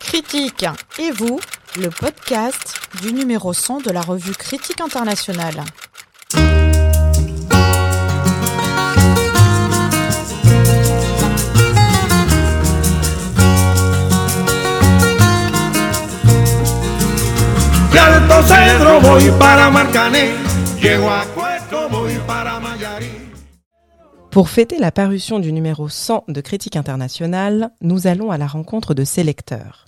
Critique et vous, le podcast du numéro 100 de la revue Critique internationale. Pour fêter la parution du numéro 100 de Critique internationale, nous allons à la rencontre de ces lecteurs.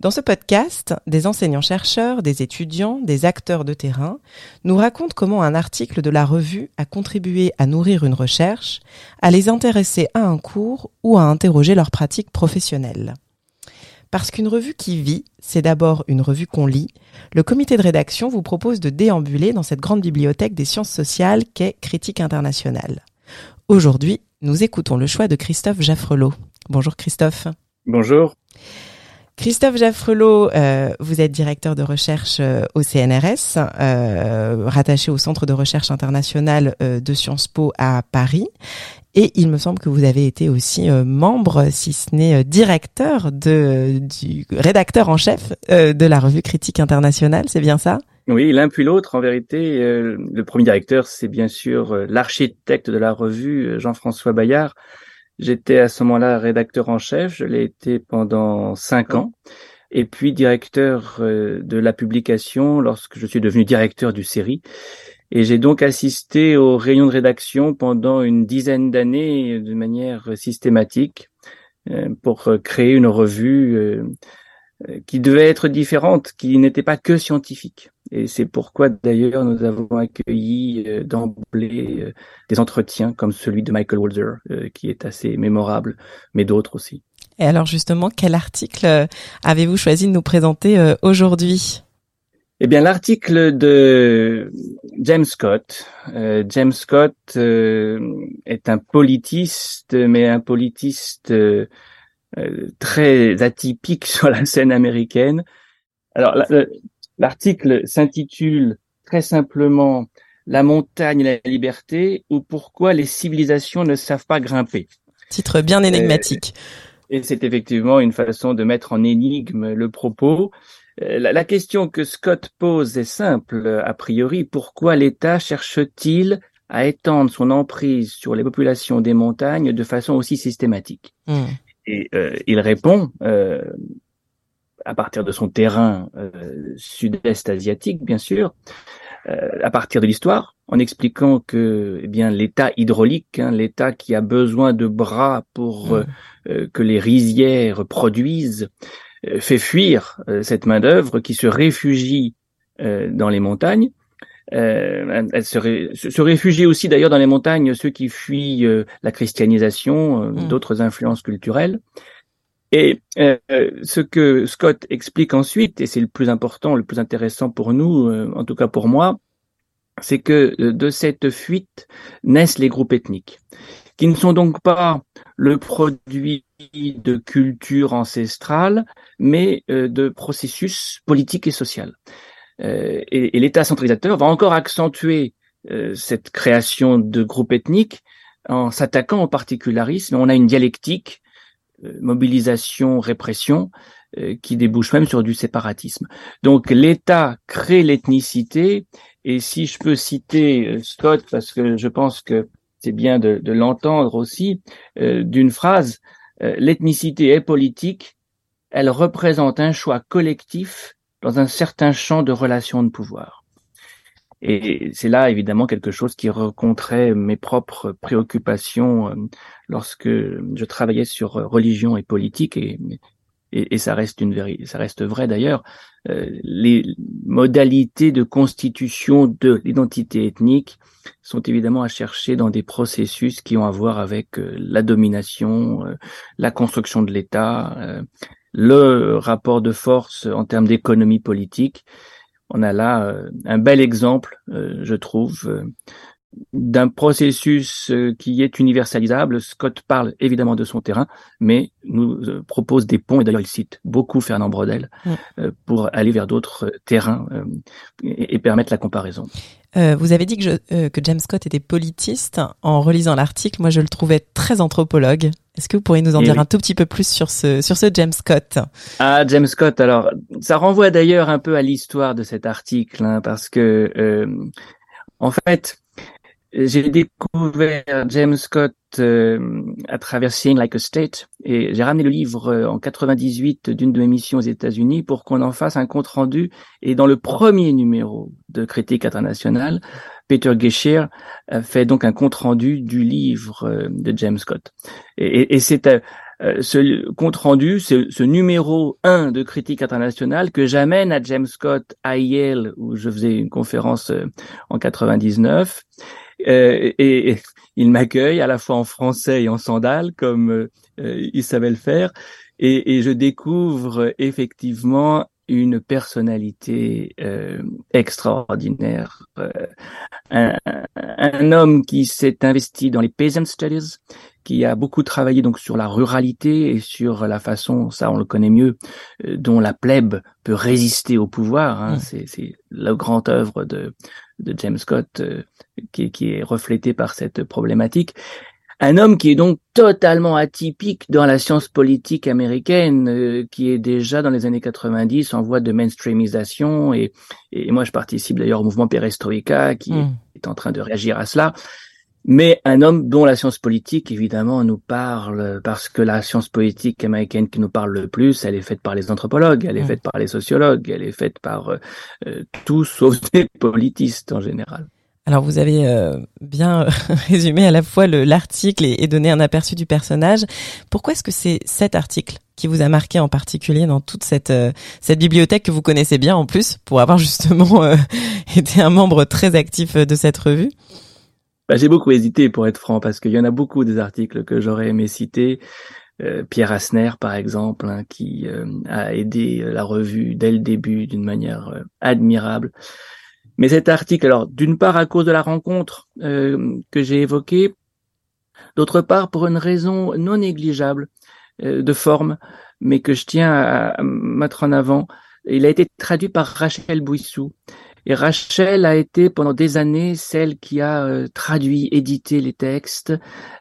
Dans ce podcast, des enseignants-chercheurs, des étudiants, des acteurs de terrain nous racontent comment un article de la revue a contribué à nourrir une recherche, à les intéresser à un cours ou à interroger leurs pratiques professionnelles. Parce qu'une revue qui vit, c'est d'abord une revue qu'on lit, le comité de rédaction vous propose de déambuler dans cette grande bibliothèque des sciences sociales qu'est Critique internationale. Aujourd'hui, nous écoutons le choix de Christophe Jaffrelot. Bonjour Christophe. Bonjour. Christophe Jaffrelot, euh, vous êtes directeur de recherche euh, au CNRS, euh, rattaché au Centre de recherche internationale de Sciences Po à Paris. Et il me semble que vous avez été aussi membre, si ce n'est directeur de, du rédacteur en chef de la revue Critique internationale, c'est bien ça? Oui, l'un puis l'autre. En vérité, le premier directeur, c'est bien sûr l'architecte de la revue, Jean-François Bayard, J'étais à ce moment-là rédacteur en chef, je l'ai été pendant cinq ans, et puis directeur euh, de la publication lorsque je suis devenu directeur du série. Et j'ai donc assisté aux réunions de rédaction pendant une dizaine d'années de manière systématique euh, pour créer une revue euh, qui devait être différente, qui n'était pas que scientifique. Et c'est pourquoi d'ailleurs nous avons accueilli euh, d'emblée euh, des entretiens comme celui de Michael Walzer, euh, qui est assez mémorable, mais d'autres aussi. Et alors justement, quel article avez-vous choisi de nous présenter aujourd'hui? Eh bien, l'article de James Scott. James Scott est un politiste, mais un politiste très atypique sur la scène américaine. Alors, L'article s'intitule très simplement La montagne et la liberté ou pourquoi les civilisations ne savent pas grimper. Titre bien énigmatique. Euh, et c'est effectivement une façon de mettre en énigme le propos. Euh, la, question que Scott pose est simple, a priori. Pourquoi l'État cherche-t-il à étendre son emprise sur les populations des montagnes de façon aussi systématique? Hmm. Et euh, il répond, à partir de son terrain euh, sud-est asiatique, bien sûr, euh, à partir de l'histoire, en expliquant que eh bien l'état hydraulique, hein, l'état qui a besoin de bras pour mmh. euh, que les rizières produisent, fait fuir cette main d'œuvre qui se réfugie dans les montagnes. elle se, se, réfugie aussi d'ailleurs dans les montagnes ceux qui fuient la christianisation, mmh. d'autres influences culturelles. Et euh, ce que Scott explique ensuite, et c'est le plus important, le plus intéressant pour nous, euh, en tout cas pour moi, c'est que euh, de cette fuite naissent les groupes ethniques, qui ne sont donc pas le produit de culture ancestrale, mais de processus politiques et social. et, et l'État centralisateur va encore accentuer cette création de groupes ethniques en s'attaquant au particularisme. On a une dialectique mobilisation, répression, euh, qui débouche même sur du séparatisme. Donc l'État crée l'ethnicité, et si je peux citer euh, Scott, parce que je pense que c'est bien de, de l'entendre aussi, d'une phrase, l'ethnicité est politique, elle représente un choix collectif dans un certain champ de relations de pouvoir. Et c'est là évidemment quelque chose qui rencontrait mes propres préoccupations euh, lorsque je travaillais sur religion et politique et, et, ça reste une ça reste vrai d'ailleurs. Euh, les modalités de constitution de l'identité ethnique sont évidemment à chercher dans des processus qui ont à voir avec euh, la domination, la construction de l'État, le rapport de force en termes d'économie politique on a là euh, un bel exemple, euh, je trouve, euh, d'un processus qui est universalisable. Scott parle évidemment de son terrain, mais nous propose des ponts, et d'ailleurs il cite beaucoup Fernand Brodel, pour aller vers d'autres terrains et, permettre la comparaison. Euh, vous avez dit que, je, euh, que James Scott était politiste. En relisant l'article, moi je le trouvais très anthropologue. Est-ce que vous pourriez nous en Eh dire oui. un tout petit peu plus sur ce, sur ce James Scott? Ah, James Scott. Alors, ça renvoie d'ailleurs un peu à l'histoire de cet article, hein, parce que, euh, en fait, j'ai découvert James Scott euh, à travers Seeing Like a State, et j'ai ramené le livre euh, en 98 d'une de mes missions aux États-Unis pour qu'on en fasse un compte rendu. Et dans le premier numéro de Critique internationale, Peter Geschirr euh, fait donc un compte rendu du livre euh, de James Scott. Et, et- et c'est euh, euh, ce compte rendu, ce, ce numéro 1 de critique internationale que j'amène à James Scott à Yale où je faisais une conférence en 99 Euh, et, et il m'accueille à la fois en français et en sandales comme euh, euh, il savait le faire et, et je découvre effectivement une personnalité euh, extraordinaire, euh, un, un homme qui s'est investi dans les peasant studies, qui a beaucoup travaillé donc sur la ruralité et sur la façon, ça on le connaît mieux, euh, dont la plèbe peut résister au pouvoir. Hein. Mm. C'est, c'est la grande œuvre de, de James Scott euh, qui, qui est reflétée par cette problématique. Un homme qui est donc totalement atypique dans la science politique américaine, euh, qui est déjà dans les années 90 en voie de mainstreamisation. Et, et moi, je participe d'ailleurs au mouvement Perestroïka, qui Hmm. est en train de réagir à cela. Mais un homme dont la science politique, évidemment, nous parle, parce que la science politique américaine qui nous parle le plus, elle est faite par les anthropologues, elle est faite par les sociologues, elle est faite par euh, euh, tous sauf des politistes en général. Alors vous avez euh, bien résumé à la fois le- l'article et, et donné un aperçu du personnage. Pourquoi est-ce que c'est cet article qui vous a marqué en particulier dans toute cette euh, cette bibliothèque que vous connaissez bien en plus pour avoir justement euh, été un membre très actif euh, de cette revue? Bah, j'ai beaucoup hésité pour être franc, parce qu'il y en a beaucoup des articles que j'aurais aimé citer. Euh, Pierre Asner, par exemple, hein, qui euh, a aidé euh, la revue dès le début d'une manière euh, admirable. Mais cet article, alors d'une part à cause de la rencontre que j'ai évoquée, d'autre part pour une raison non négligeable de forme, mais que je tiens à, à mettre en avant. Il a été traduit par Rachel Bouissou. Et Rachel a été pendant des années celle qui a euh, traduit, édité les textes.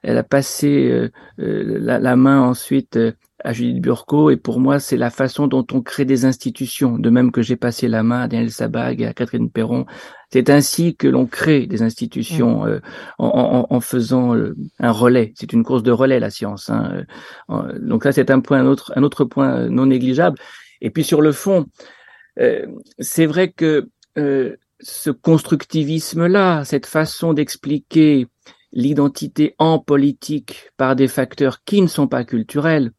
Elle a passé euh, euh, la, la main ensuite euh, à Judith Burko. Et pour moi, c'est la façon dont on crée des institutions. De même que j'ai passé la main à Daniel Sabag et à Catherine Perron. C'est ainsi que l'on crée des institutions euh, en, en- en faisant euh, un relais. C'est une course de relais, la science. hein. Euh, Donc ça, c'est un point, un autre, un autre point non négligeable. Et puis sur le fond, euh, c'est vrai que euh, ce constructivisme-là, cette façon d'expliquer l'identité en politique par des facteurs qui ne sont pas culturels,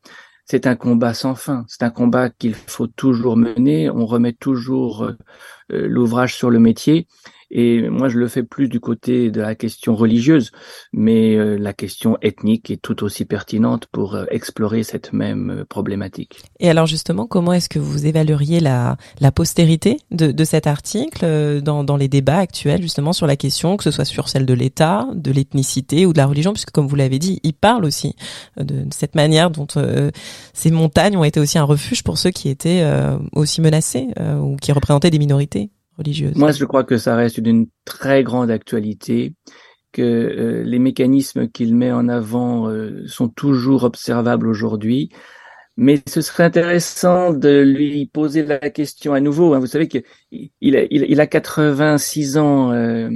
c'est un combat sans fin. C'est un combat qu'il faut toujours mener. On remet toujours euh, euh, l'ouvrage sur le métier. Et moi, je le fais plus du côté de la question religieuse, mais euh, la question ethnique est tout aussi pertinente pour euh, explorer cette même euh, problématique. Et alors justement, comment est-ce que vous évalueriez la, la postérité de, de cet article dans, dans les débats actuels justement sur la question, que ce soit sur celle de l'État, de l'ethnicité ou de la religion, puisque comme vous l'avez dit, il parle aussi de, de cette manière dont euh, ces montagnes ont été aussi un refuge pour ceux qui étaient euh, aussi menacés euh, ou qui représentaient des minorités Moi, je crois que ça reste d'une très grande actualité, que euh, les mécanismes qu'il met en avant euh, sont toujours observables aujourd'hui. Mais ce serait intéressant de lui poser la question à nouveau. hein. Vous savez qu'il il a, il, il a 86 ans, euh,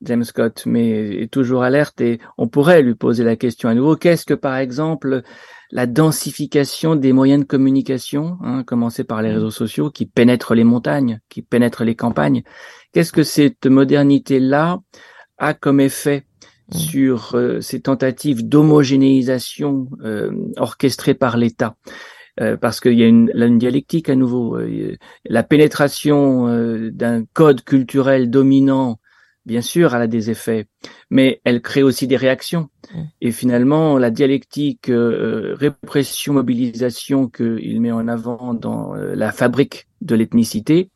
James Scott, mais est toujours alerte et on pourrait lui poser la question à nouveau. Qu'est-ce que, par exemple, la densification des moyens de communication, hein, commencer par les réseaux sociaux, qui pénètrent les montagnes, qui pénètrent les campagnes, qu'est-ce que cette modernité-là a comme effet? Mm. sur euh, ces tentatives d'homogénéisation euh, orchestrées par l'État Euh, parce qu'il y a une, là, une dialectique à nouveau. Euh, la pénétration euh, d'un code culturel dominant, bien sûr, elle a des effets, mais elle crée aussi des réactions. Mm. Et finalement, la dialectique euh, répression-mobilisation qu'il met en avant dans la fabrique de l'ethnicité,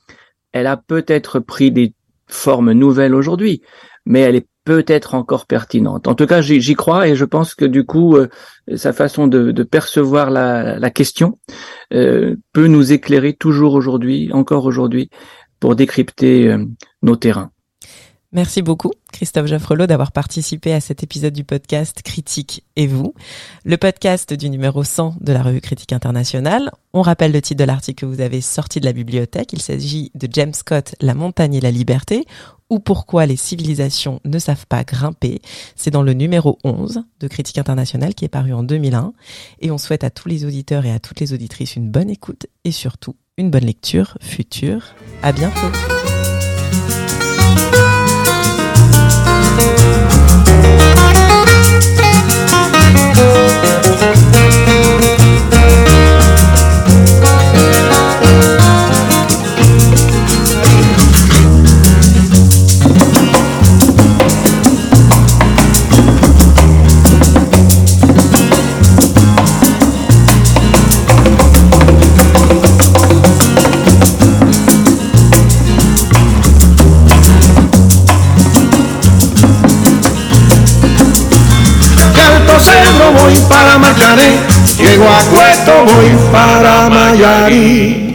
elle a peut-être pris des formes nouvelles aujourd'hui, mais elle est peut-être encore pertinente. En tout cas, j'y crois et je pense que du coup, euh, sa façon de, percevoir la, la question euh, peut nous éclairer toujours aujourd'hui, encore aujourd'hui, pour décrypter euh, nos terrains. Merci beaucoup, Christophe Jaffrelot, d'avoir participé à cet épisode du podcast Critique et vous, le podcast du numéro 100 de la revue Critique Internationale. On rappelle le titre de l'article que vous avez sorti de la bibliothèque. Il s'agit de James Scott, La montagne et la liberté, ou pourquoi les civilisations ne savent pas grimper. C'est dans le numéro 11 de Critique Internationale qui est paru en 2001. Et on souhaite à tous les auditeurs et à toutes les auditrices une bonne écoute et surtout une bonne lecture future. À bientôt. Llego a Cueto voy para Mayarí.